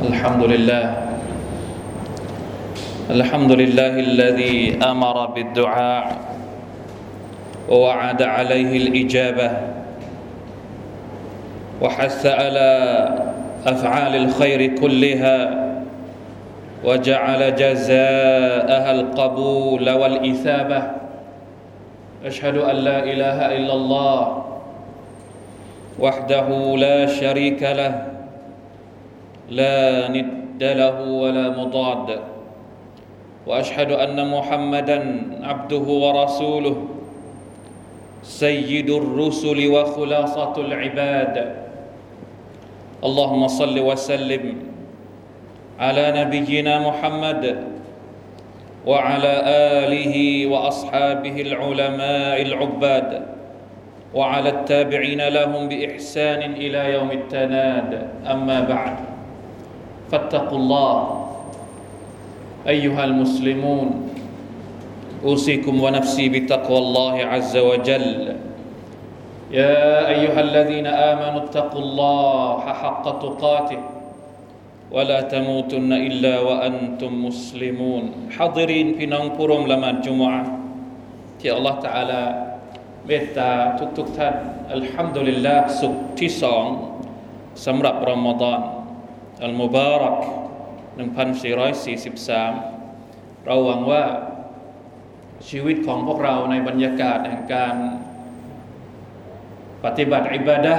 الحمد لله. الحمد لله الذي أمر بالدعاء ووعد عليه الإجابة وحث على أفعال الخير كلها وجعل جزاءها القبول والإثابة. أشهد أن لا إله إلا الله وحده لا شريك له لا ند له ولا مضاد. وأشهد أن محمدا عبده ورسوله سيد الرسل وخلاصة العباد. اللهم صل وسلم على نبينا محمد وعلى آله وأصحابه العلماء العباد وعلى التابعين لهم بإحسان إلى يوم التناد. أما بعد فاتقوا الله ايها المسلمون اوصيكم ونفسي بتقوى الله عز وجل يا ايها الذين امنوا اتقوا الله حق تقاته ولا تموتن الا وانتم مسلمون حاضرين في نوم لما الجمعه يا الله تعالى เมตตาทุกๆทท่านอัลฮัมดุลิลลาห์สุขที่สองสำหรับรอมฎอน อัลมุบารัก1443 เราหวังว่าชีวิตของพวกเราในบรรยากาศแห่งการปฏิบัติอิบาดะ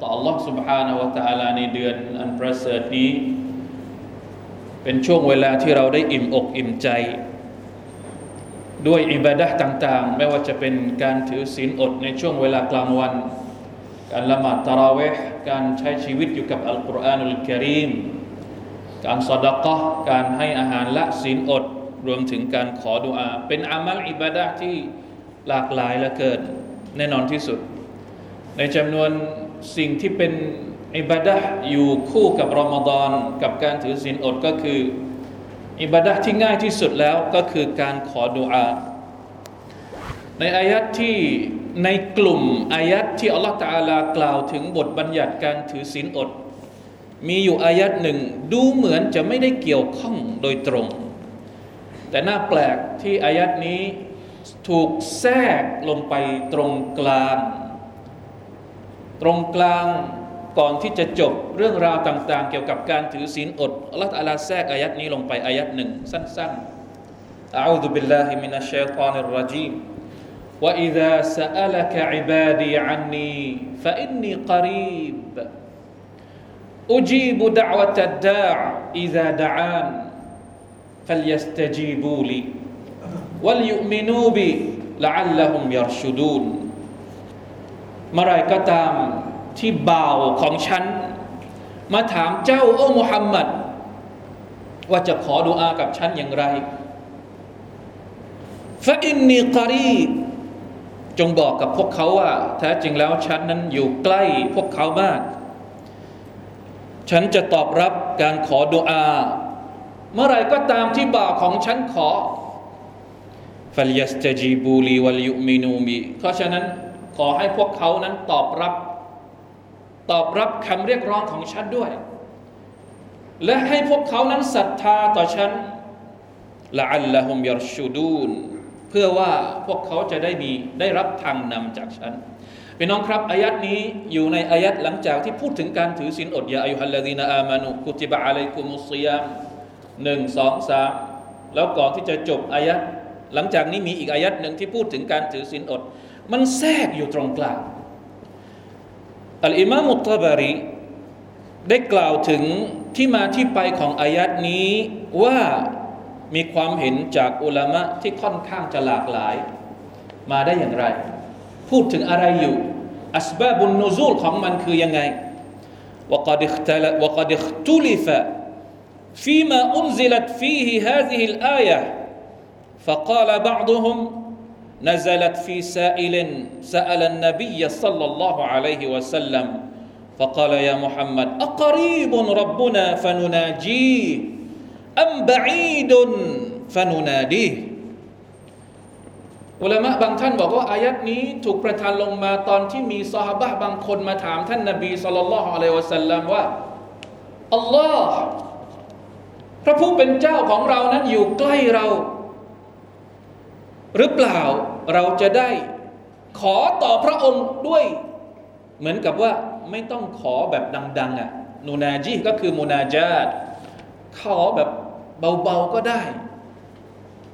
ต่อ Allah سبحانه และ تعالى ในเดือนอันประเสริฐนี้ เป็นช่วงเวลาที่เราได้อิ่มอกอิ่มใจ ด้วยอิบาดะต่างๆ ไม่ว่าจะเป็นการถือศีลอดในช่วงเวลากลางวัน การละหมาดตะราเวห์การใช้ชีวิตอยู่กับอัลกุรอานุลกิริมการสอดกะการให้อาหารละศีลอด รวมถึงการขอดุอา เป็นอามัลอิบาดะที่หลากหลายและเกิดแน่นอนที่สุด ในจำนวนสิ่งที่เป็นอิบาดะอยู่คู่กับรอมฎอนกับการถือศีลอดก็คือ อิบาดะที่ง่ายที่สุดแล้วก็คือการขอดุอา ในอายัดที่ ในกลุ่มอายัดที่อัลลอฮฺตาลากล่าวถึงบทบัญญัติการถือศีลอด มีอยู่อายัดหนึ่งดูเหมือนจะไม่ได้เกี่ยวข้องโดยตรง แต่น่าแปลกที่อายัดนี้ถูกแทรกลงไปตรงกลาง ตรงกลางก่อนที่จะจบเรื่องราวต่างๆ เกี่ยวกับการถือศีลอดอัลลอฮฺตะลาแทรกอายัดนี้ลงไปอายัดหนึ่งสั้นๆอาอูดุบิ وإذا سألك عبادي عني فإني قريب أجيب دعوة الداع إذا دعان فليستجيبوا لي وليؤمنوا بي لعلهم يرشدون เมื่อไรก็ตามที่บ่าวของฉัน มาถามเจ้าโอ้มุฮัมมัด ว่าจะขอดุอากับฉันอย่างไรฟะอินนีกรีบ จงบอกกับพวกเขาว่า แท้จริงแล้วฉันนั้นอยู่ใกล้พวกเขามาก ฉันจะตอบรับการขอดุอา เมื่อไรก็ตามที่บ่าวของฉันขอฟัลยัสตจีบูลีวัลยุมินูมีเพราะฉะนั้นขอให้พวกเขานั้นตอบรับ ตอบรับคำเรียกร้องของฉันด้วย และให้พวกเขานั้นศรัทธาต่อฉันละอัลละฮุมยรชูดูน เพื่อว่าพวกเขาจะได้มีได้รับทางนำจากฉันพี่น้องครับอายัดนี้อยู่ในอายัดหลังจากที่พูดถึงการถือศีลอดยาอายุฮัลลาดีนาอามานุกุติบะอะลัยกุมุสยามหนึ่งสองสามแล้วก่อนที่จะจบอายัดหลังจากนี้มีอีกอายัดหนึ่งที่พูดถึงการถือศีลอด มันแทรกอยู่ตรงกลางอัลอิมามุตตบารีได้กล่าวถึงที่มาที่ไปของอายัดนี้ว่า มีความเห็นจากอุลามะที่ค่อนข้างจะหลากหลาย มาได้อย่างไร พูดถึงอะไรอยู่อัสบาบุนนูซูลของมันคือยังไง وقد اختلف وقد اختلف فيما أنزلت فيه هذه الآية فقال بعضهم نزلت في سائل سأل النبي صلى الله عليه وسلم فقال يا محمد أقريب ربنا فنناجيه อัมบะอีดุนฟานูนาดีอุลามะบางท่านบอกว่าอายัดนี้ถูกประทานลงมาตอนที่มีซอฮาบะบางคนมาถามท่านนบีสุลต่านละฮ์อะลัยวะสัลลัมว่าอัลลอฮ์พระผู้เป็นเจ้าของเรานั้นอยู่ใกล้เรา หรือเปล่าเราจะได้ขอต่อพระองค์ด้วย เหมือนกับว่าไม่ต้องขอแบบดัง ๆอะ่ะนูนาจีก็คือมูนาจาดขอแบบ เบา ๆ ก็ได้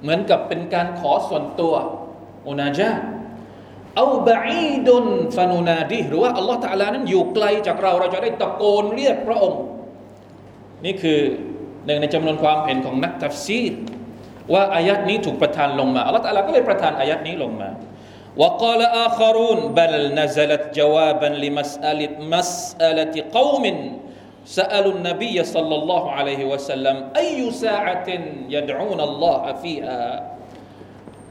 เหมือนกับเป็นการขอส่วนตัวมูนาจาดเอาบะอีดุนฟานูนาดีหรือว่าอัลลอฮฺตะลานั้นอยู่ไกลจากเราเราจะได้ตะโกนเรียกพระองค์ นี่คือหนึ่งในจำนวนความเห็นของนักตัฟซีรว่าอายัดนี้ถูกประทานลงมาอัลลอฮฺตะลาก็เลยประทานอายัดนี้ลงมา وقال آخرون بل نزلت جوابا لمسألة مسألة قوم سألوا النبي صلى الله عليه وسلم أي ساعة يدعون الله فيها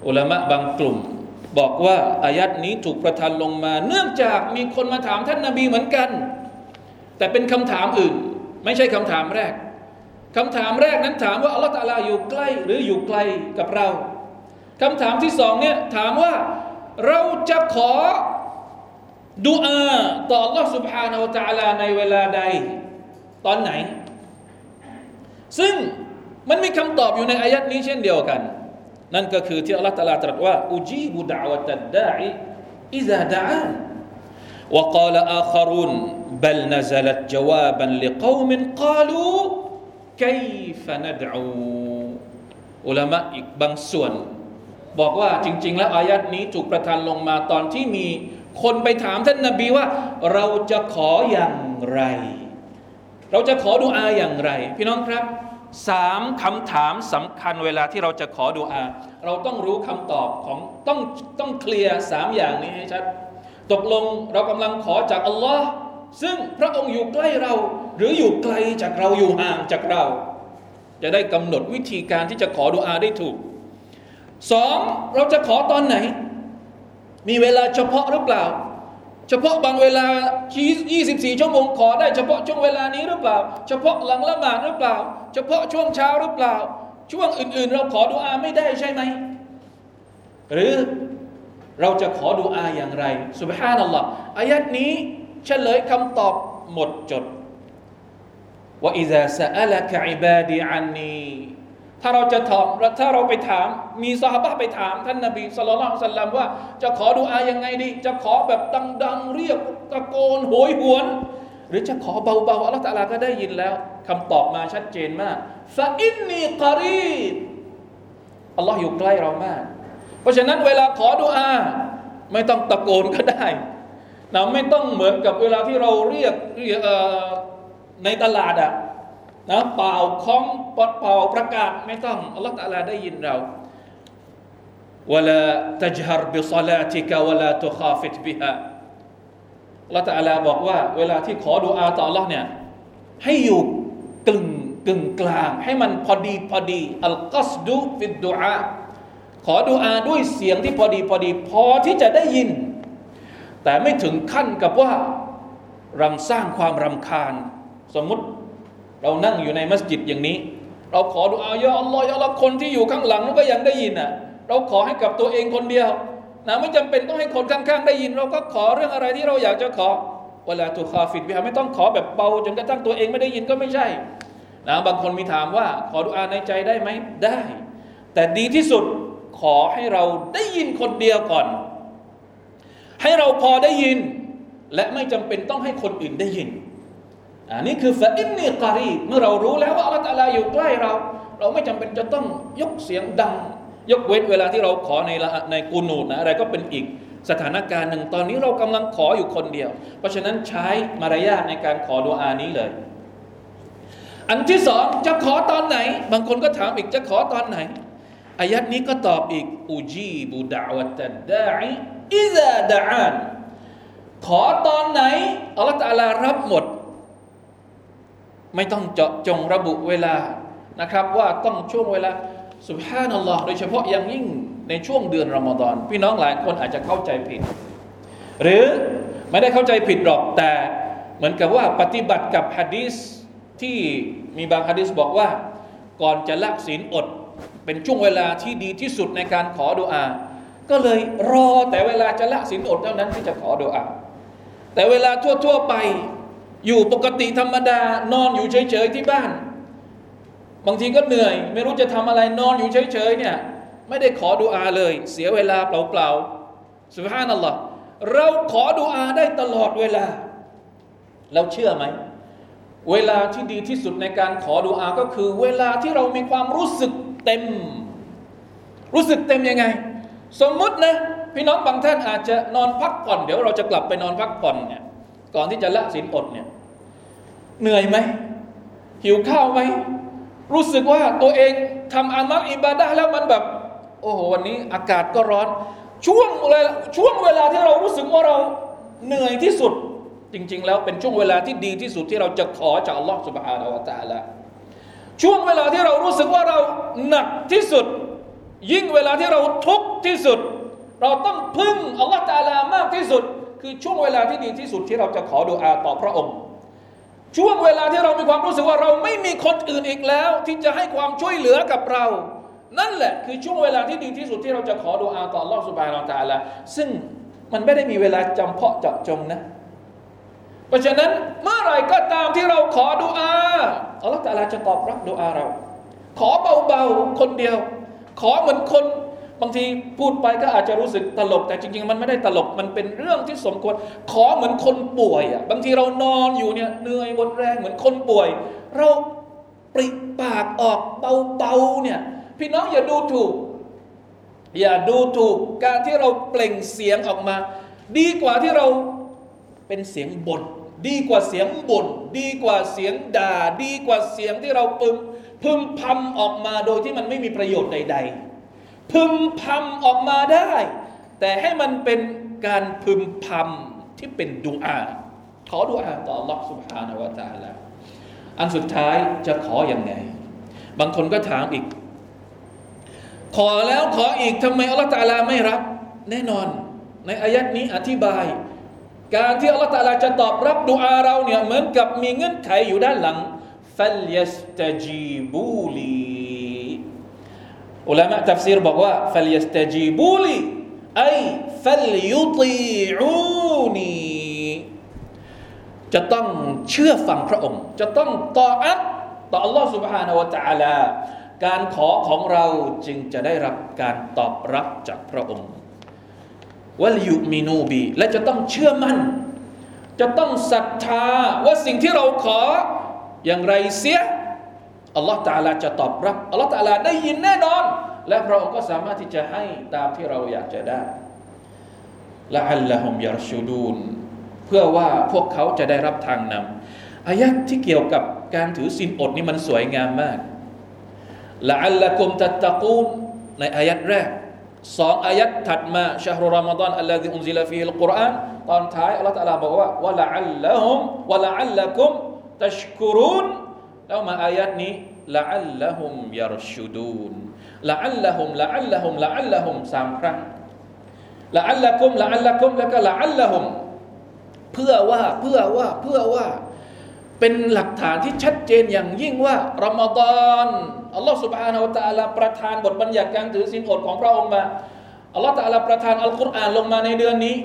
อุลามะบางกลุ่ม บอกว่าอายัดนี้ถูกประทานลงมา เนื่องจากมีคนมาถามท่านนาบีเหมือนกัน แต่เป็นคำถามอื่น ไม่ใช่คำถามแรกคำถามแรกนั้นถามว่าอัลลอฮฺตะลาอยู่ใกล้หรืออยู่ไกลกับเราคำถามที่สองเนี่ยถามว่าเราจะขอดูอาต่อ Allah سبحانه และ تعالى ในเวลาใด ตอนไหน ซึ่งมันมีคำตอบอยู่ในอายัดนี้เช่นเดียวกัน นั่นก็คือที่อัลลอฮฺตรัสตรัสว่าอุจีบุดะวะตัดดาอิอิซาดะอาน وقال آخرون بل نزلت جوابا لقوم قالوا كيف ندعو อุลามะอีกบางส่วนบอกว่าจริง ๆ แล้วอายัดนี้ถูกประทานลงมาตอนที่มีคนไปถามท่านนาบีว่า เราจะขออย่างไร เราจะขอดูอาอย่างไร พี่น้องครับสามคำถามสำคัญเวลาที่เราจะขอดูอา เราต้องรู้คำตอบของต้องต้องเคลียร์สามอย่างนี้ให้ชัดตกลงเรากำลังขอจากอัลลอฮ์ซึ่งพระองค์อยู่ใกล้เรา หรืออยู่ไกลจากเราอยู่ห่างจากเรา จะได้กำหนดวิธีการที่จะขอดูอาได้ถูกสองเราจะขอตอนไหน มีเวลาเฉพาะหรือเปล่า เฉพาะบางเวลา 24 ชั่วโมงขอได้เฉพาะช่วงเวลานี้หรือเปล่า เฉพาะหลังละหมาดหรือเปล่า เฉพาะช่วงเช้าหรือเปล่า ช่วงอื่น ๆ เราขอดูอาไม่ได้ใช่ไหม หรือเราจะขอดูอาอย่างไรสุบฮานัลลอฮ์อายัดนี้เฉลยคำตอบหมดจดว่าอิซาสะอัลกะอิบาดีอันนี ถ้าเราจะถามถ้าเราไปถาม มีซาฮาบะไปถาม ท่านนบีสุลต่านสัลลัมว่า จะขอดูอายังไงดี จะขอแบบดังๆเรียกตะโกนโหยหวน หรือจะขอเบาๆอัลลอฮฺตะลาก็ได้ยินแล้วคำตอบมาชัดเจนมากفإني قريبอัลลอฮ์อยู่ใกล้เรามาก เพราะฉะนั้นเวลาขอดูอา ไม่ต้องตะโกนก็ได้นะไม่ต้องเหมือนกับเวลาที่เราเรียกในตลาดอะ นะเป่าคล้องปดเป่าประกาศไม่ต้องอัลลอฮฺตาลาได้ยินเราولا تجهر بصلاتك ولا تخافت بهاอัลลอฮฺตาลาบอกว่า เวลาที่ขอดุอาต่ออัลลอฮ์เนี่ยให้อยู่กึ่งกึ่งกลาง ให้มันพอดีพอดีอัลกัสดุฟิดดุอาขอดุอาด้วยเสียงที่พอดีพอดี พอที่จะได้ยิน แต่ไม่ถึงขั้นกับว่ารำสร้างความรำคาญ สมมติ เรานั่งอยู่ในมัสยิดอย่างนี้ เราขอดุอายาอัลลอฮ์ยาลคนที่อยู่ข้างหลังก็ยังได้ยินอะ เราขอให้กับตัวเองคนเดียวนะไม่จำเป็นต้องให้คนข้างๆได้ยิน เราก็ขอเรื่องอะไรที่เราอยากจะขอเวลาตุคาฟิดบิฮาไม่ต้องขอแบบเบาจนกระทั่งตัวเองไม่ได้ยินก็ไม่ใช่นะบางคนมีถามว่า ขอดุอาในใจได้ไหมได้ แต่ดีที่สุดขอให้เราได้ยินคนเดียวก่อน ให้เราพอได้ยิน และไม่จำเป็นต้องให้คนอื่นได้ยิน อันนี้คือฟะอินนีกอรีเมื่อเรารู้แล้วว่าอัลลอฮฺอยู่ใกล้เรา เราไม่จำเป็นจะต้องยกเสียงดัง ยกเว้นเวลาที่เราขอในในกูนูนะอะไรก็เป็นอีกสถานการณ์หนึ่งตอนนี้เรากำลังขออยู่คนเดียว เพราะฉะนั้นใช้มารยาทในการขอดุอานี้เลย อันที่สองจะขอตอนไหน บางคนก็ถามอีกจะขอตอนไหนอายัดนี้ก็ตอบอีกอูจีบูดาวตัดดาอิอิซาดาอันขอตอนไหนอัลลอฮฺตาลารับหมด ไม่ต้องเจาะจงระบุเวลานะครับ ว่าต้องช่วงเวลาสุบฮานัลลอฮ์โดยเฉพาะอย่างยิ่งในช่วงเดือนรอมฎอนพี่น้องหลายคนอาจจะเข้าใจผิด หรือไม่ได้เข้าใจผิดหรอกแต่เหมือนกับว่าปฏิบัติกับฮะดีสที่มีบางฮะดีสบอกว่าก่อนจะละศีลอด เป็นช่วงเวลาที่ดีที่สุดในการขอดุอา ก็เลยรอแต่เวลาจะละศีลอดเท่านั้นที่จะขอดุอา แต่เวลาทั่วๆไป อยู่ปกติธรรมดานอนอยู่เฉยๆที่บ้าน บางทีก็เหนื่อย ไม่รู้จะทำอะไรนอนอยู่เฉยๆเนี่ยไม่ได้ขอดุอาเลย เสียเวลาเปล่าๆสุภาพนั่นหรอเราขอดุอาได้ตลอดเวลา เราเชื่อไหม เวลาที่ดีที่สุดในการขอดุอาก็คือ เวลาที่เรามีความรู้สึกเต็ม รู้สึกเต็มยังไง สมมุตินะพี่น้องบางท่านอาจจะนอนพักผ่อน เดี๋ยวเราจะกลับไปนอนพักผ่อนเนี่ยก่อนที่จะละศีลอดเนี่ย เหนื่อยไหม หิวข้าวไหม รู้สึกว่าตัวเองทำอามัลอิบาดะแล้วมันแบบ โอ้โหวันนี้อากาศก็ร้อน ช่วงเวลาช่วงเวลาที่เรารู้สึกว่าเราเหนื่อยที่สุด จริง ๆ แล้วเป็นช่วงเวลาที่ดีที่สุดที่เราจะขอจากอัลลอฮฺสุบฮานาวะตะละช่วงเวลาที่เรารู้สึกว่าเราหนักที่สุด ยิ่งเวลาที่เราทุกข์ที่สุด เราต้องพึ่งอัลลอฮฺตาลามากที่สุด คือช่วงเวลาที่ดีที่สุดที่เราจะขอดุอาต่อพระองค์ ช่วงเวลาที่เรามีความรู้สึกว่าเราไม่มีคนอื่นอีกแล้ว ที่จะให้ความช่วยเหลือกับเรา นั่นแหละคือช่วงเวลาที่ดีที่สุดที่เราจะขอดุอาต่อลอบสุบานตาละซึ่งมันไม่ได้มีเวลาจำเพาะเจาะจงนะ เพราะฉะนั้นเมื่อไรก็ตามที่เราขอดุอาอัลลอฮฺตาลาจะตอบรับดุอาเรา ขอเบาๆคนเดียว ขอเหมือนคน บางทีพูดไปก็อาจจะรู้สึกตลก แต่จริง ๆ มันไม่ได้ตลกมันเป็นเรื่องที่สมควร ขอเหมือนคนป่วยอะบางทีเรานอนอยู่เนี่ยเหนื่อยหมดแรงเหมือนคนป่วย เราปริปากออกเบาๆเนี่ยพี่น้องอย่าดูถูก อย่าดูถูกการที่เราเปล่งเสียงออกมา ดีกว่าที่เราเป็นเสียงบน่นดีกว่าเสียงบน่นดีกว่าเสียงด่า ดีกว่าเสียงที่เราพึมพึมพำออกมาโดยที่มันไม่มีประโยชน์ใด ๆ พึมพำออกมาได้ แต่ให้มันเป็นการพึมพำที่เป็นดุอาขอดุอาต่อ Allah سبحانه และ تعالى อันสุดท้ายจะขออยังไง บางคนก็ถามอีก ขอแล้วขออีกทำไมอัลลอฮฺตาลาไม่รับ แน่นอน ในอายัดนี้อธิบาย การที่อัลลอฮฺตาลาจะตอบรับดุอาเราเนี่ยเหมือนกับมีเงื่อนไขอยู่ด้านหลังฟัลยัสตจีบูลี อุลามะตัฟซีรบอกว่า فليستجيبوا لي أي فليطيعوني จะต้องเชื่อฟังพระองค์ จะต้องต่ออัดต่อ Allah سبحانه และ تعالى การขอของเราจึงจะได้รับการตอบรับจากพระองค์วัลยุมินูบีและจะต้องเชื่อมั่น จะต้องศรัทธาว่าสิ่งที่เราขออย่างไรเสีย อัลลอฮฺตาลาจะตอบรับอัลลอฮฺตาลาได้ยินแน่นอน และพระองค์ก็สามารถที่จะให้ตามที่เราอยากจะได้ละอัลลอฮุมยารชูดูนเพื่อว่าพวกเขาจะได้รับทางนำอายัดที่เกี่ยวกับการถือศีลอดนี่มันสวยงามมากละอัลละกุมตัตตะกูนในอายัดแรกสองอายัดถัดมาชาฮรุรอมฎอนอัลลอฮิอุนซิลฟีอัลกุรอานตอนท้ายอัลลอฮฺตาลาบอกว่าวะละอัลละฮุมวะละอัลละกุมตัชกุรุน แล้วมาอายัดนี้ละอัลละฮุมยารชูดูนละอัลละฮุมละอัลละฮุมละอัลละฮุมสามครั้งละอัลละกุมละอัลละกุมแล้วก็ละอัลละฮุมเพื่อว่าเพื่อว่าเพื่อว่า เป็นหลักฐานที่ชัดเจนอย่างยิ่งว่ารอมฎอนอัลลอฮฺสุบฮานาอัลตะลาประทานบทบัญญัติการถือศีลอดของพระองค์มาอัลลอฮฺตะลาประทานอัลกุรอานลงมาในเดือนนี้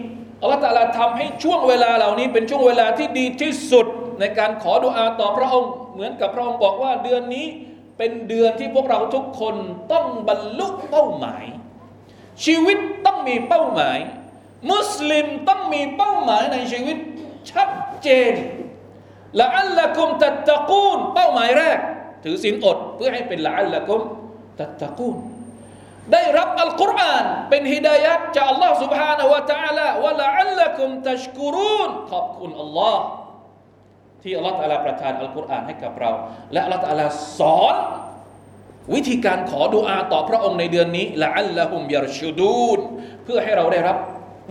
อัลลอฮฺตะลาทำให้ช่วงเวลาเหล่านี้เป็นช่วงเวลาที่ดีที่สุดในการขอดุอาต่อพระองค์ เหมือนกับพระองค์บอกว่าเดือนนี้เป็นเดือนที่พวกเราทุกคนต้องบรรลุเป้าหมาย ชีวิตต้องมีเป้าหมาย มุสลิมต้องมีเป้าหมายในชีวิตชัดเจนละอัลละกุมตัตตะกูนเป้าหมายแรก ถือศีลอดเพื่อให้เป็นละอัลละกุมตัตตะกูนได้รับอัลกุรอานเป็นฮิดายัดจากอัลลอฮ์ سبحانه และ تعالى วะละอัลละกุมตัชกุรุนขอบคุณอัลลอฮ์ ที่อัลลอฮฺตาลาประทานอัลกุรอานให้กับเรา และอัลลอฮฺตาลาสอน วิธีการขอดุอาต่อพระองค์ในเดือนนี้ละอัลละฮุมยารชูดูนเพื่อให้เราได้รับ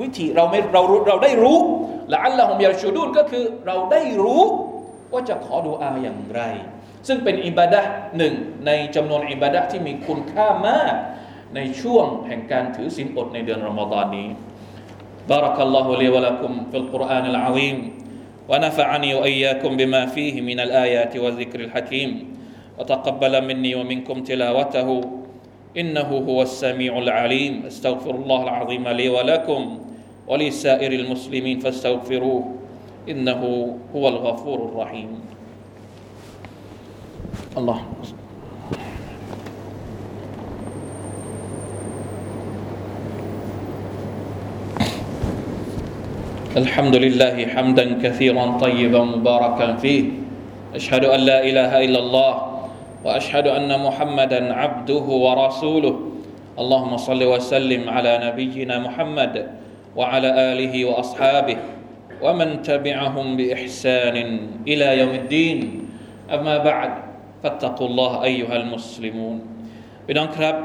วิธีเราไม่เราเราได้รู้ละอัลละฮุมยารชูดูนก็คือเราได้รู้ว่าจะขอดุอาอย่างไร ซึ่งเป็นอิบาดะหนึ่งในจำนวนอิบาดะที่มีคุณค่ามาก ในช่วงแห่งการถือศีลอดในเดือนรอมฎอนนี้ بارك الله لي ولكم في القرآن العظيم ونفعني وإياكم بما فيه من الآيات والذكر الحكيم. وتقبل مني ومنكم تلاوته. إنه هو السميع العليم. أستغفر الله العظيم لي ولكم ولسائر المسلمين فاستغفروه. إنه هو الغفور الرحيم. الله الحمد لله حمدا كثيرا طيبا مباركا فيه أشهد أن لا إله إلا الله وأشهد أن محمدا عبده ورسوله اللهم صل وسلم على نبينا محمد وعلى آله وأصحابه ومن تبعهم بإحسان إلى يوم الدين أما بعد فاتقوا الله أيها المسلمون พี่น้องครับ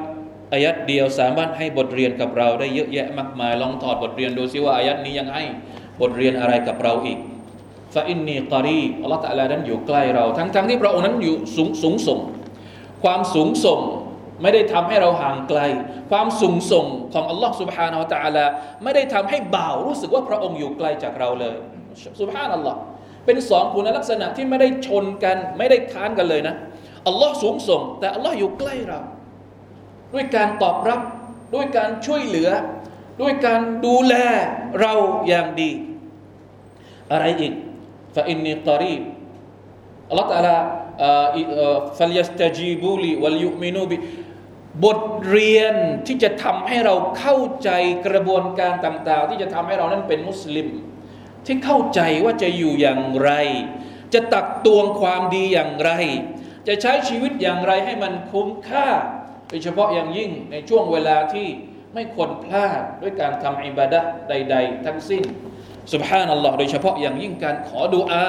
อายัดเดียวสามารถให้บทเรียนกับเราได้เยอะแยะมากมายลองถอดบทเรียนดูซิว่าอายัดนี้ยังให้ บทเรียนอะไรกับเราอีกฟาอินนีกอรีอัลลอฮฺตะลานั้นอยู่ใกล้เรา ทั้งๆทที่พระองค์นั้นอยู่สูงสูงส่ง ความสูงส่งไม่ได้ทำให้เราห่างไกล ความสูงส่งของอัลลอฮฺสุบฮานาอัลตะลาไม่ได้ทำให้บ่าวรู้สึกว่าพระองค์อยู่ไกลจากเราเลยสุบฮานัลลอฮ์เป็นสองคุณลักษณะที่ไม่ได้ชนกันไม่ได้ค้านกันเลยนะอัลลอฮ์สูงส่ง แต่อัลลอฮ์อยู่ใกล้เรา ด้วยการตอบรับด้วยการช่วยเหลือ ด้วยการดูแลเราอย่างดี อะไรอีกฟาอินนีกอรีบอัลลอฮฺตะลาฟัลยัสตจีบูลีวัลยุมินูบิบทเรียนที่จะทำให้เราเข้าใจกระบวนการต่าง ๆ ที่จะทำให้เรานั้นเป็นมุสลิม ที่เข้าใจว่าจะอยู่อย่างไร จะตักตวงความดีอย่างไร จะใช้ชีวิตอย่างไรให้มันคุ้มค่าโดยเฉพาะอย่างยิ่งในช่วงเวลาที่ ไม่ควรพลาดด้วยการทำอิบาดะใด ๆ ทั้งสิ้นสุบฮานัลลอฮ์โดยเฉพาะอย่างยิ่งการขอดุอา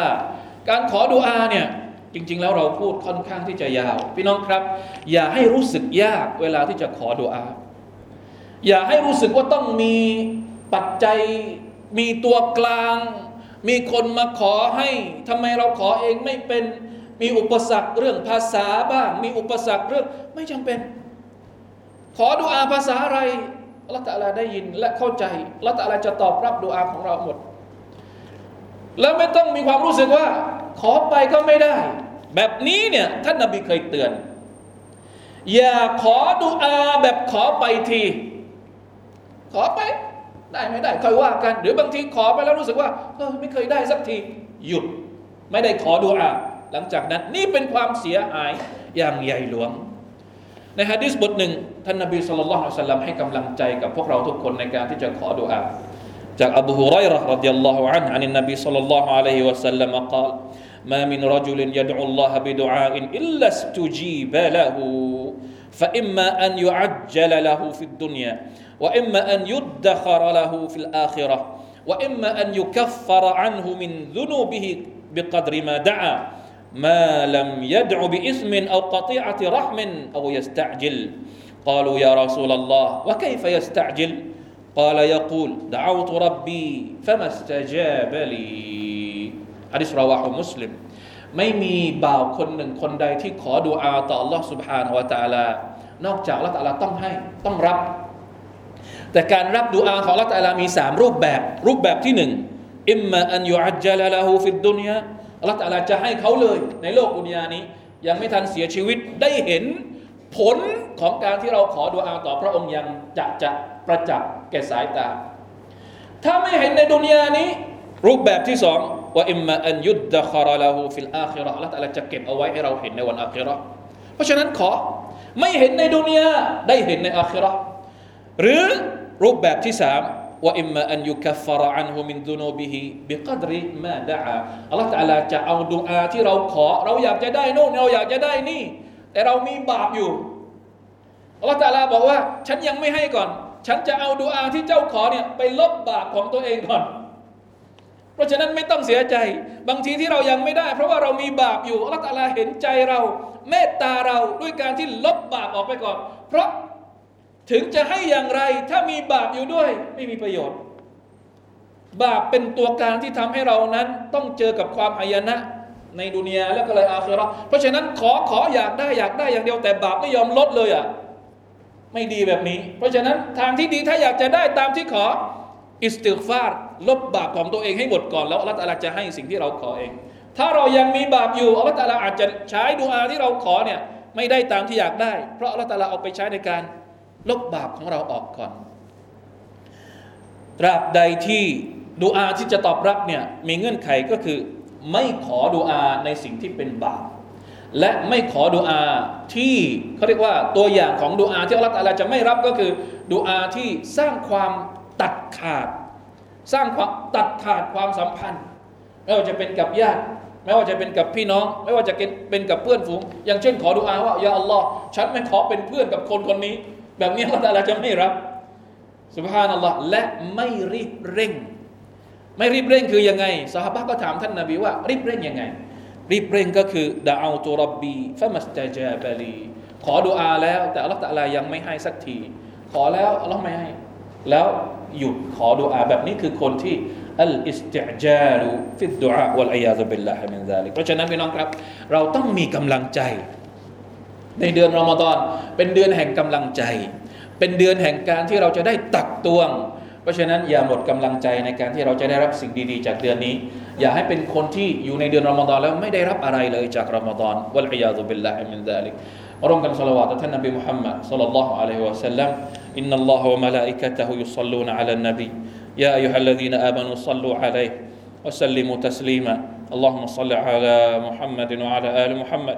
การขอดุอาเนี่ยจริง ๆ แล้วเราพูดค่อนข้างที่จะยาว พี่น้องครับ อย่าให้รู้สึกยากเวลาที่จะขอดุอา อย่าให้รู้สึกว่าต้องมีปัจจัยมีตัวกลาง มีคนมาขอให้ทำไมเราขอเองไม่เป็นมีอุปสรรคเรื่องภาษาบ้าง มีอุปสรรคเรื่องไม่จำเป็น ขอดุอาภาษาอะไร อัลลอฮฺตะลาได้ยินและเข้าใจอัลลอฮฺตะลาจะตอบรับดุอาของเราหมด แล้วไม่ต้องมีความรู้สึกว่า ขอไปก็ไม่ได้ แบบนี้เนี่ยท่านนบีเคยเตือน อย่าขอดุอาแบบขอไปที ขอไปได้ไม่ได้ค่อยว่ากัน หรือบางทีขอไปแล้วรู้สึกว่าเออไม่เคยได้สักที หยุด ไม่ได้ขอดุอาหลังจากนั้นนี่เป็นความเสียหายอย่างใหญ่หลวง ในฮะดิษบทหนึ่งท่านนบีสุลต่านสัลลัมให้กำลังใจกับพวกเราทุกคนในการที่จะขอดุอาจากอบูฮุไรร์รดิยัลลอฮุอันฮ์อันนบีสุลต่านอะลัยฮิวะสัลลัมกล่าว ما من رجل يدعو الله بدعاء إلا استجيب له فإما أن يعجل له في الدنيا وإما أن يدخر له في الآخرة وإما أن يكفر عنه من ذنوبه بقدر ما دعا ما لم يدع بإثم أو قطيعة رحم أو يستعجل قالوا يا رسول الله وكيف يستعجل قال يقول دعوت ربي فما استجاب لي حديث رواه مسلم ไม่มีบ่าวคนหนึ่งคนใดที่ขอดุอาต่อ Allah سبحانه และ تعالى นอกจาก Allah تعالى ต้องให้ต้องรับ แต่การรับดุอาของ Allah تعالى มีสามรูปแบบ รูปแบบที่หนึ่งอิมมาอันยุอัจจลละหูฟิดดุนยา อัลลอฮฺตะลาจะให้เขาเลย ในโลกดุนยานี้ ยังไม่ทันเสียชีวิตได้เห็นผลของการที่เราขอดุอาต่อพระองค์ยังจะจะประจักษ์แก่สายตา ถ้าไม่เห็นในดุนยานี้ รูปแบบที่สองوإما أن يدخر له في الآخرةอัลลอฮฺตะลาจะเก็บเอาไว้ให้เราเห็นในวันอาคิรอเพราะฉะนั้นขอไม่เห็นในดุนยาได้เห็นในอาคิรอหรือรูปแบบที่สาม وإما أن يكفر عنه من ذنوبه بقدر ما دعاอัลลอฮฺตะลาจะเอาดุอาที่เราขอ เราอยากจะได้โน่นเราอยากจะได้นี่ แต่เรามีบาปอยู่อัลลอฮฺตะลาบอกว่า ฉันยังไม่ให้ก่อน ฉันจะเอาดุอาที่เจ้าขอเนี่ยไปลบบาปของตัวเองก่อน เพราะฉะนั้นไม่ต้องเสียใจ บางทีที่เรายังไม่ได้ เพราะว่าเรามีบาปอยู่อัลลอฮฺตาลาเห็นใจเรา เมตตาเราด้วยการที่ลบบาปออกไปก่อน เพราะ ถึงจะให้อย่างไรถ้ามีบาปอยู่ด้วย ไม่มีประโยชน์ บาปเป็นตัวการที่ทำให้เรานั้น ต้องเจอกับความหายนะในดุนยาแล้วก็เลยอาคิเราเพราะฉะนั้นขอขออยากได้อยากได้อย่างเดียวแต่บาปไม่ยอมลดเลยอะไม่ดีแบบนี้ เพราะฉะนั้นทางที่ดีถ้าอยากจะได้ตามที่ขออิสติกฟาร์ลบบาปของตัวเองให้หมดก่อนแล้วอัลลอฮฺจะให้สิ่งที่เราขอเอง ถ้าเรายังมีบาปอยู่อัลลอฮฺอาจจะใช้ดูอาที่เราขอเนี่ยไม่ได้ตามที่อยากได้ เพราะอัลลอฮฺเอาไปใช้ในการ ลบบาปของเราออกก่อน ตราบใดที่ดูอาที่จะตอบรับเนี่ยมีเงื่อนไขก็คือ ไม่ขอดูอาในสิ่งที่เป็นบาป และไม่ขอดูอาที่เขาเรียกว่าตัวอย่างของดูอาที่อัลลอฮฺจะไม่รับก็คือดูอาที่สร้างความตัดขาด สร้างความตัดขาดความสัมพันธ์ไม่ว่าจะเป็นกับญาติไม่ว่าจะเป็นกับพี่น้อง ไม่ว่าจะเป็นกับเพื่อนฝูง อย่างเช่นขอดุอาว่ายาอัลลอฮ์ฉันไม่ขอเป็นเพื่อนกับคนคนนี้ แบบนี้เราแต่ละจะไม่รับสุบฮานัลลอฮ์และไม่รีบเร่ง ไม่รีบเร่งคือยังไงซอฮาบะฮ์ก็ถามท่านนาบีว่า รีบเร่งยังไง รีบเร่งก็คือدعوت ربي فما استجاب ليขอดุอาแล้ว แต่อัลลอฮ์ตะลายังไม่ให้สักที ขอแล้วอัลลอฮ์ไม่ให้ แล้วหยุดขอดุอาแบบนี้คือคนที่الاستعجال في الدعاء والعياذ بالله من ذلكเพราะฉะนั้นพี่น้องครับ เราต้องมีกำลังใจ ในเดือนรอมฎอนเป็นเดือนแห่งกำลังใจ เป็นเดือนแห่งการที่เราจะได้ตักตวง เพราะฉะนั้นอย่าหมดกำลังใจในการที่เราจะได้รับสิ่งดีๆ จากเดือนนี้ อย่าให้เป็นคนที่อยู่ในเดือนรอมฎอนแล้วไม่ได้รับอะไรเลยจากรอมฎอนวัลอียาซุบิลลาฮิมินซาลิกร่วมกันสละวาตท่านนบีมุฮัมมัดสัลลัลลอฮุอะลัยฮิวะสัลลัมอินนัลลอฮะวะมะลาอิกะตะฮุยุศ็อลลูนอะลันนบี يا أيها الذين آمنوا صلوا عليه وسلموا تسليما اللهم صل على محمد وعلى آل محمد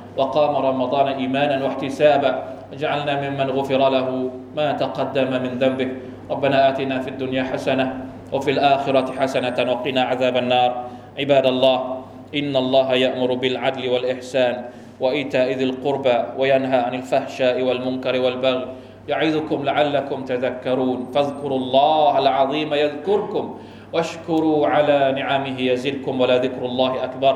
وقام رمضان إيمانا واحتسابا. اجعلنا ممن غفر له ما تقدم من ذنبه. ربنا آتنا في الدنيا حسنة وفي الآخرة حسنة وقنا عذاب النار. عباد الله إن الله يأمر بالعدل والإحسان وإيتاء ذي القربى وينهى عن الفحشاء والمنكر والبغي. يعظكم لعلكم تذكرون. فاذكروا الله العظيم يذكركم واشكروا على نعمه يزدكم ولذكر الله أكبر.